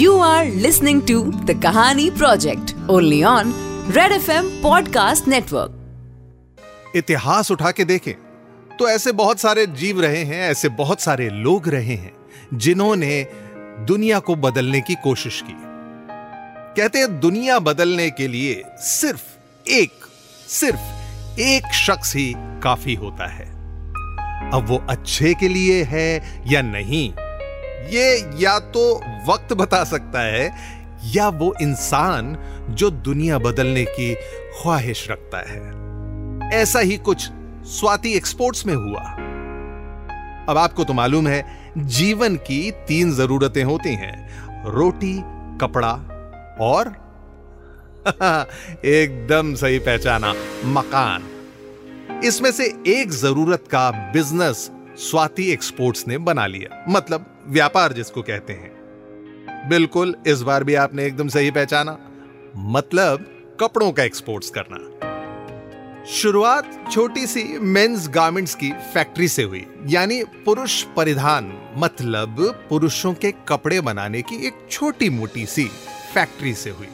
You are listening to the Kahani Project, only on Red FM Podcast Network. इतिहास उठा के देखें। तो ऐसे बहुत सारे जीव रहे हैं, ऐसे बहुत सारे लोग रहे हैं, जिन्होंने दुनिया को बदलने की कोशिश की। कहते हैं दुनिया बदलने के लिए सिर्फ़ एक सिर्फ़ एक शख्स ही काफ़ी होता है। अब वो अच्छे के लिए है या नहीं? ये या तो वक्त बता सकता है, या वो इंसान जो दुनिया बदलने की ख्वाहिश रखता है। ऐसा ही कुछ स्वाति एक्सपोर्ट्स में हुआ। अब आपको तो मालूम है, जीवन की तीन जरूरतें होती हैं, रोटी, कपड़ा और एकदम सही पहचाना, मकान। इसमें से एक ज़रूरत का बिज़नेस स्वाति एक्सपोर्ट्स ने बना लिया। मतलब व्यापार जिसको कहते हैं। बिल्कुल, इस बार भी आपने एकदम सही पहचाना। मतलब कपड़ों का एक्सपोर्ट्स करना। शुरुआत छोटी सी मेंस गारमेंट्स की फैक्ट्री से हुई। यानी पुरुष परिधान मतलब पुरुषों के कपड़े बनाने की एक छोटी मोटी सी फैक्ट्री से हुई।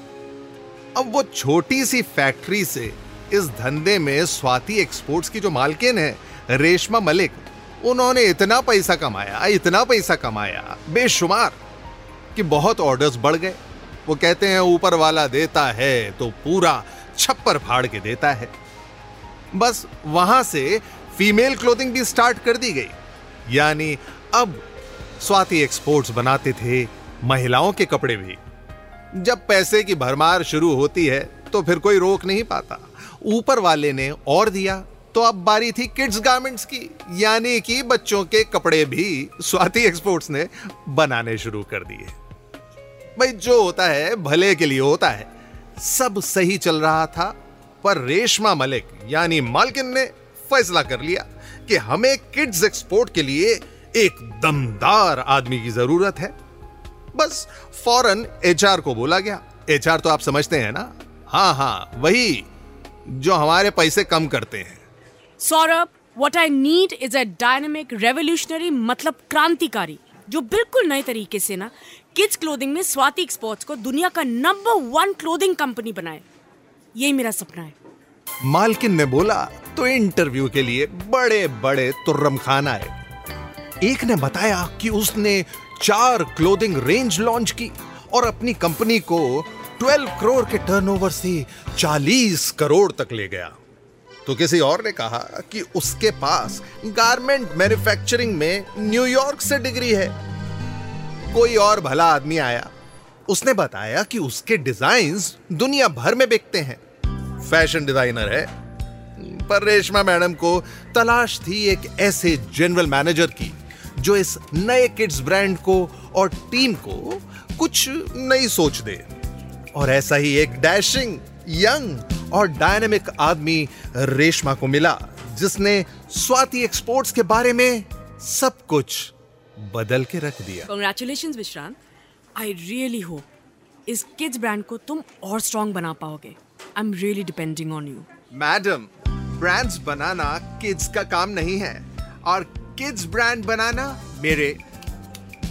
अब वो छोटी सी फैक्ट्री से इस धंधे में स्वाति एक्सपोर्ट्स की जो मालकिन है, रेशमा मलिक उन्होंने इतना पैसा कमाया, इतना पैसा कमाया, बेशुमार कि बहुत ऑर्डर्स बढ़ गए। वो कहते हैं, ऊपर वाला देता है तो पूरा छप्पर फाड़ के देता है। बस वहाँ से फीमेल क्लोथिंग भी स्टार्ट कर दी गई। यानी अब स्वाति एक्सपोर्ट्स बनाते थे, महिलाओं के कपड़े भी। जब पैसे की भरमार शुरू होती है तो फिर कोई रोक नहीं पाता। ऊपर वाले ने और दिया। तो अब बारी थी किड्स गारमेंट्स की, यानी कि बच्चों के कपड़े भी स्वाति एक्सपोर्ट्स ने बनाने शुरू कर दिए। भाई, जो होता है, भले के लिए होता है, सब सही चल रहा था, पर रेशमा मलिक, यानी मालकिन ने फैसला कर लिया कि हमें किड्स एक्सपोर्ट के लिए एक दमदार आदमी की ज़रूरत है। बस फ़ौरन एचआर को बोला गया। एचआर तो आप समझते हैं ना? हाँ हाँ वही जो हमारे पैसे कम करते हैं। Saurabh what I need is a dynamic revolutionary मतलब क्रांतिकारी, जो बिल्कुल नए तरीके से ना किड्स क्लोथिंग में स्वाति एक्सपोर्ट्स को दुनिया का नंबर वन क्लोथिंग कंपनी बनाए। यही मेरा सपना है। मालकिन ने बोला तो इंटरव्यू के लिए बड़े बड़े तुर्रम खान आए। एक ने बताया कि उसने चार क्लोथिंग रेंज लॉन्च की और अपनी कंपनी को 12 करोड़ के टर्नओवर से 40 करोड़ तक ले गया। तो किसी और ने कहा कि उसके पास गारमेंट मैन्युफैक्चरिंग में न्यूयॉर्क से डिग्री है। कोई और भला आदमी आया। उसने बताया कि उसके डिजाइन्स दुनिया भर में बिकते हैं। फ़ैशन डिज़ाइनर है। पर रेशमा मैडम को तलाश थी एक ऐसे जनरल मैनेजर की, जो इस नए किड्स ब्रांड को और टीम को कुछ नई सोच दे। और ऐसा ही एक डैशिंग यंग और डायनेमिक आदमी रेशमा को मिला जिसने स्वाति एक्सपोर्ट्स के बारे में सब कुछ बदल के रख दिया। Congratulation Vishrant I really hope इस किड्स ब्रांड को तुम और स्ट्रॉन्ग बना पाओगे। I am really depending on you madam brands banana kids का काम नहीं है और किड्स ब्रांड बनाना मेरे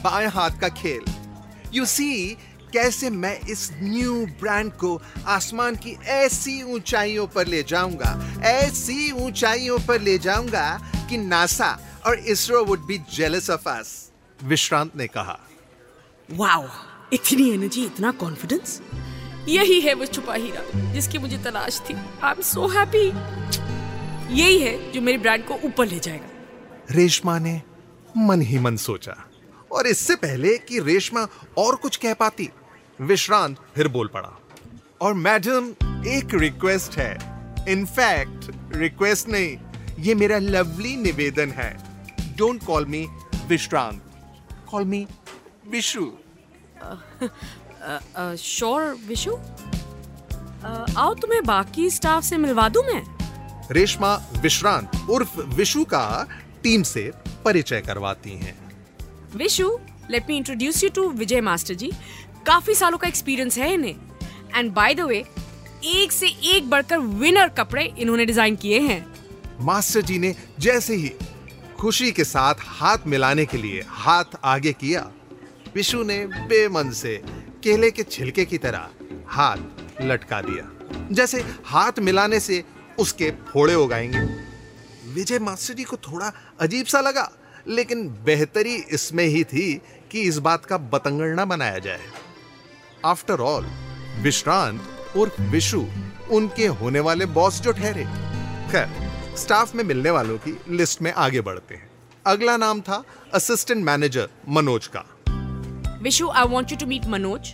बाएँ हाथ का खेल। यू सी कैसे मैं इस न्यू ब्रांड को आसमान की ऐसी ऊंचाइयों पर ले जाऊँगा? ऐसी ऊंचाइयों पर ले जाऊँगा कि नासा और ISRO would be jealous of us Vishrant ने कहा। वाओ इतनी एनर्जी इतना कॉन्फिडेंस यही है वो छुपा हीरा जिसकी मुझे तलाश थी। आई एम सो हैप्पी यही है जो मेरे ब्रांड को ऊपर ले जाएगा। रेशमा ने मन ही मन सोचा। और इससे पहले कि रेशमा और कुछ कह पाती विश्रांत फिर बोल पड़ा। और मैडम एक रिक्वेस्ट है। इनफैक्ट रिक्वेस्ट नहीं ये मेरा लवली निवेदन है। Don't call me Vishrant. Call me Vishu. Sure Vishu? आओ तुम्हें बाकी स्टाफ से मिलवा दूँ मैं? रेशमा विश्रांत उर्फ़ विशु का टीम से परिचय करवाती हैं। Vishu let me introduce you to Vijay master ji. काफ़ी सालों का एक्सपीरियंस है इन्हें। एंड बाय द वे एक से एक बढ़कर विनर कपड़े इन्होंने डिज़ाइन किए हैं। मास्टर जी ने जैसे ही खुशी के साथ हाथ मिलाने के लिए हाथ आगे किया, विशु ने बेमन से केले के छिलके की तरह हाथ लटका दिया। जैसे हाथ मिलाने से उसके फोड़े उगाएँगे। विजय, मास्टर जी को थोड़ा अजीब सा लगा, लेकिन बेहतरी इसमें ही थी कि इस बात का बतंगड़ ना बनाया जाए। आफ्टर ऑल विश्रांत और विशु उनके होने वाले बॉस जो ठहरे। खैर स्टाफ में मिलने वालों की लिस्ट में आगे बढ़ते हैं। अगला नाम था असिस्टेंट मैनेजर मनोज का। Vishu I want you to meet Manoj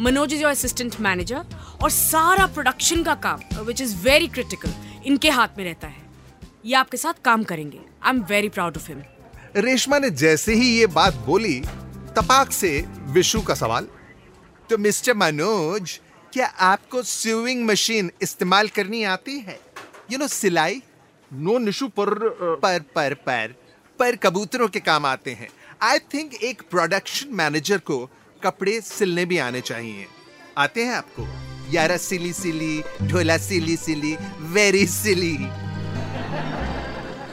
Manoj is your assistant manager और सारा प्रोडक्शन का काम विच इज़ वेरी क्रिटिकल इनके हाथ में रहता है। ये आपके साथ काम करेंगे। I am very proud of him Reshma ने जैसे ही ये बात बोली तपाक से विशु का सवाल तो मिस्टर मनोज क्या आपको स्विंग मशीन इस्तेमाल करनी आती है? यू नो सिलाई? नो निशु पर पर पर पर पर कबूतरों के काम आते हैं। आई थिंक एक प्रोडक्शन मैनेजर को कपड़े सिलने भी आने चाहिए। आते हैं आपको? यारा सिली सिली ढोला सिली सिली वेरी सिली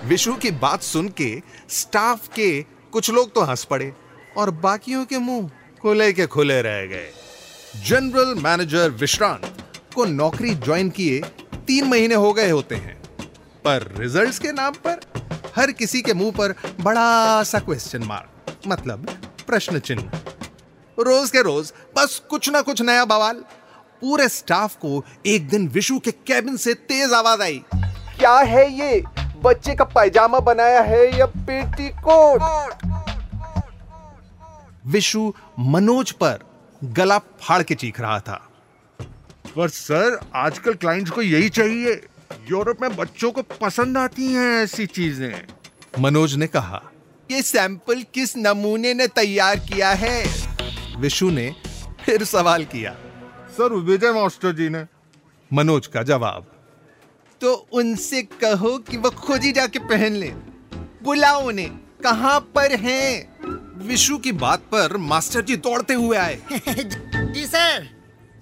विशु की बात सुन के स्टाफ के कुछ लोग तो हंस पड़े और बाकियों के मुँह खुले के खुले रह गए। जनरल मैनेजर विश्रांत को नौकरी ज्वाइन किए तीन महीने हो गए होते हैं। पर रिजल्ट्स के नाम पर हर किसी के मुँह पर बड़ा सा क्वेश्चन मार्क मतलब प्रश्न चिन्ह। रोज के रोज बस कुछ ना कुछ नया बवाल। पूरे स्टाफ को एक दिन विशु के कैबिन से तेज आवाज़ आई। क्या है ये? बच्चे का पैजामा बनाया है या पेटी कोट विशु मनोज पर गला फाड़ के चीख रहा था। पर सर आजकल क्लाइंट्स को यही चाहिए। यूरोप में बच्चों को पसंद आती हैं ऐसी चीज़ें। मनोज ने कहा ये सैंपल किस नमूने ने तैयार किया है? विशु ने फिर सवाल किया सर विजय मास्टर जी ने। मनोज का जवाब तो उनसे कहो कि वो खुद ही जाके पहन ले। बुलाओ उन्हें कहाँ पर हैं? विशु की बात पर मास्टर जी दौड़ते हुए आए। जी सर।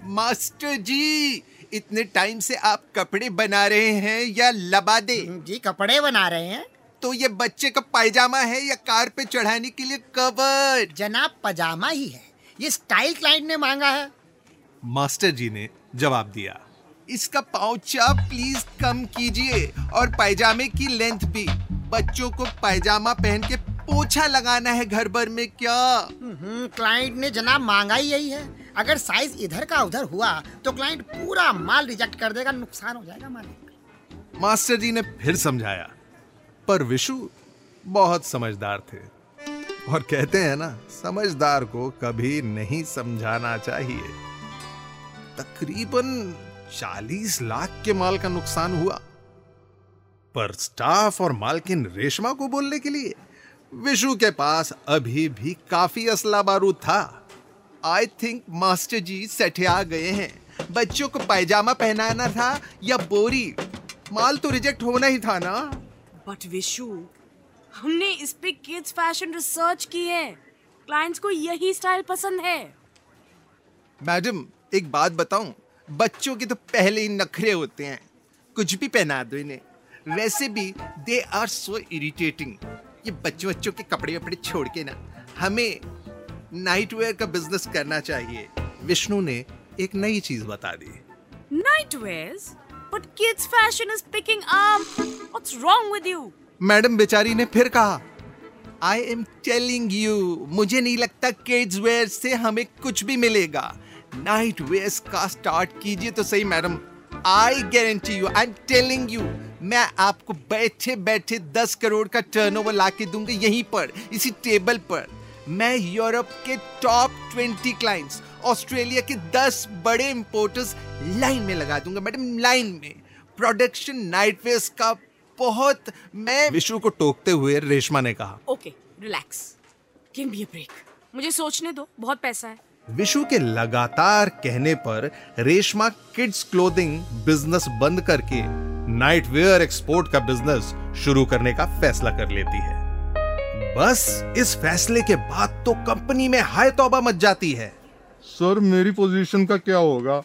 मास्टर जी इतने टाइम से आप कपड़े बना रहे हैं या लबादे जी कपड़े बना रहे हैं। तो ये बच्चे का पायजामा है या कार पे चढ़ाने के लिए कवर? जनाब पजामा ही है। ये स्टाइल क्लाइंट ने मांगा है। मास्टर जी ने जवाब दिया। इसका पाउचा प्लीज़ कम कीजिए और पायजामे की लेंथ भी। बच्चों को पायजामा पहन के पोछा लगाना है घर भर में क्या? हम्म, क्लाइंट ने जनाब मांगा ही यही है। अगर साइज़ इधर का उधर हुआ तो क्लाइंट पूरा माल रिजेक्ट कर देगा नुकसान हो जाएगा मालिक मास्टर जी ने फिर समझाया। पर विशु बहुत समझदार थे। और कहते हैं ना समझदार को कभी नहीं समझाना चाहिए। तकरीबन 40 लाख के माल का नुकसान हुआ। पर स्टाफ और मालकिन रेशमा को बोलने के लिए विशु के पास अभी भी काफ़ी असला बारूद था। आई थिंक मास्टर जी सठिया गए हैं। बच्चों को पायजामा पहनाना था या बोरी? माल तो रिजेक्ट होना ही था ना। बट विशु हमने इस पे किड्स फ़ैशन रिसर्च की है। क्लाइंट्स को यही स्टाइल पसंद है। मैडम एक बात बताऊँ। बच्चों के तो पहले ही नखरे होते हैं। कुछ भी पहना दो इन्हें। वैसे भी दे आर सो इरिटेटिंग ये बच्चों बच्चों के कपड़े वपड़े छोड़ के ना हमें नाइट वेयर का बिज़नेस करना चाहिए। विष्णु ने एक नई चीज़ बता दी। Night wears but kids fashion is picking up what's wrong with you madam बेचारी ने फिर कहा आई एम टेलिंग यू मुझे नहीं लगता किड्स वेयर से हमें कुछ भी मिलेगा। नाइट वेयर्स का स्टार्ट कीजिए तो सही madam. I guarantee you I am telling you मैं आपको बैठे बैठे दस करोड़ का टर्नओवर ला के दूँगा यहीं पर इसी टेबल पर। मैं यूरोप के टॉप ट्वेंटी क्लाइंट्स ऑस्ट्रेलिया के दस बड़े इंपोर्टर्स लाइन में लगा दूँगा मैडम लाइन में। प्रोडक्शन नाइट वेयर्स का बहुत मैं विश्व को टोकते हुए रेशमा ने कहा। Okay relax give me a break मुझे सोचने दो बहुत पैसा है। विशु के लगातार कहने पर रेशमा किड्स क्लोथिंग बिज़नेस बंद करके नाइट वेयर एक्सपोर्ट का बिज़नेस शुरू करने का फैसला कर लेती है। बस इस फैसले के बाद तो कंपनी में हाय तौबा मच जाती है। सर मेरी पोजीशन का क्या होगा?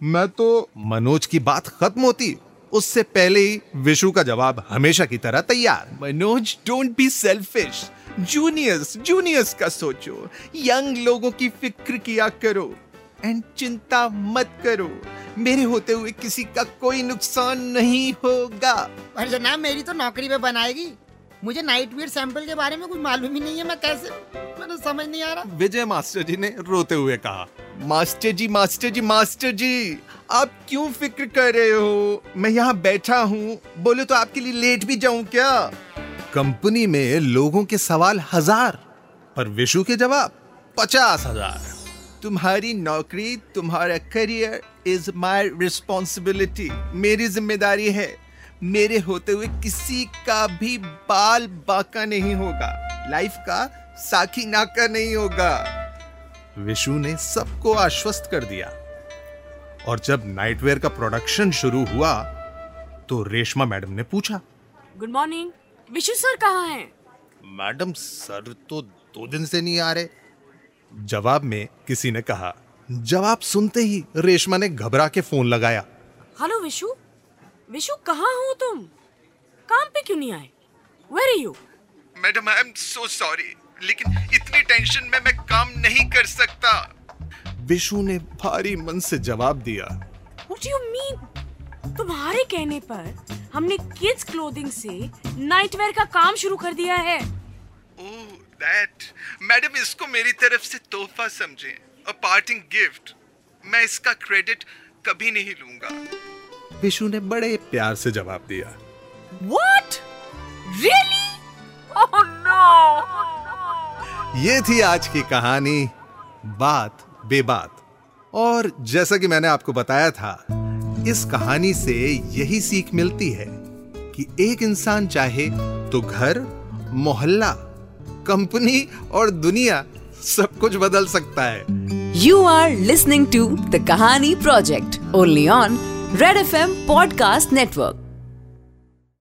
मैं तो मनोज की बात खत्म होती उससे पहले ही विशु का जवाब हमेशा की तरह तैयार। Manoj don't be selfish juniors juniors का सोचो। यंग लोगों की फ़िक्र किया करो एंड चिंता मत करो। मेरे होते हुए किसी का कोई नुकसान नहीं होगा। पर जनाब मेरी तो नौकरी पे बनाएगी। मुझे नाइट वेयर सैंपल के बारे में कुछ मालूम ही नहीं है मैं कैसे? मैंने समझ नहीं आ रहा। विजय मास्टर जी ने रोते हुए कहा। Master ji master ji master ji आप क्यों फ़िक्र कर रहे हो? मैं यहाँ बैठा हूँ। बोले तो आपके लिए लेट भी जाऊँ क्या? कंपनी में लोगों के सवाल हज़ार, पर विशु के जवाब पचास हज़ार। तुम्हारी नौकरी, तुम्हारा करियर इज़ माय रिस्पॉन्सिबिलिटी मेरी ज़िम्मेदारी है, मेरे होते हुए किसी का भी बाल बाका नहीं होगा। लाइफ का साखी नाका नहीं होगा। विशु ने सबको आश्वस्त कर दिया। और जब नाइटवेयर का प्रोडक्शन शुरू हुआ तो रेशमा मैडम ने पूछा गुड मॉर्निंग विशु सर कहाँ हैं? मैडम सर तो दो दिन से नहीं आ रहे। जवाब में किसी ने कहा जवाब सुनते ही रेशमा ने घबरा के फ़ोन लगाया। हेलो विशु विशु कहाँ हो तुम? काम पे क्यों नहीं आए? Where you madam I am so sorry लेकिन इतनी टेंशन में मैं काम नहीं कर सकता। विशु ने भारी मन से जवाब दिया। व्हाट यू मीन तुम्हारे कहने पर हमने किड्स क्लोथिंग से नाइटवेयर का काम शुरू कर दिया है। दैट मैडम इसको मेरी तरफ़ से तोहफा समझें। अ पार्टिंग गिफ्ट मैं इसका क्रेडिट कभी नहीं लूँगा। विशु ने बड़े प्यार से जवाब दिया। व्हाट रियली ओह नो ये थी आज की कहानी। बात बेबात। और जैसा कि मैंने आपको बताया था इस कहानी से यही सीख मिलती है कि एक इंसान चाहे तो घर, मोहल्ला, कंपनी और दुनिया सब कुछ बदल सकता है। You are listening to the Kahani project only on Red F M podcast network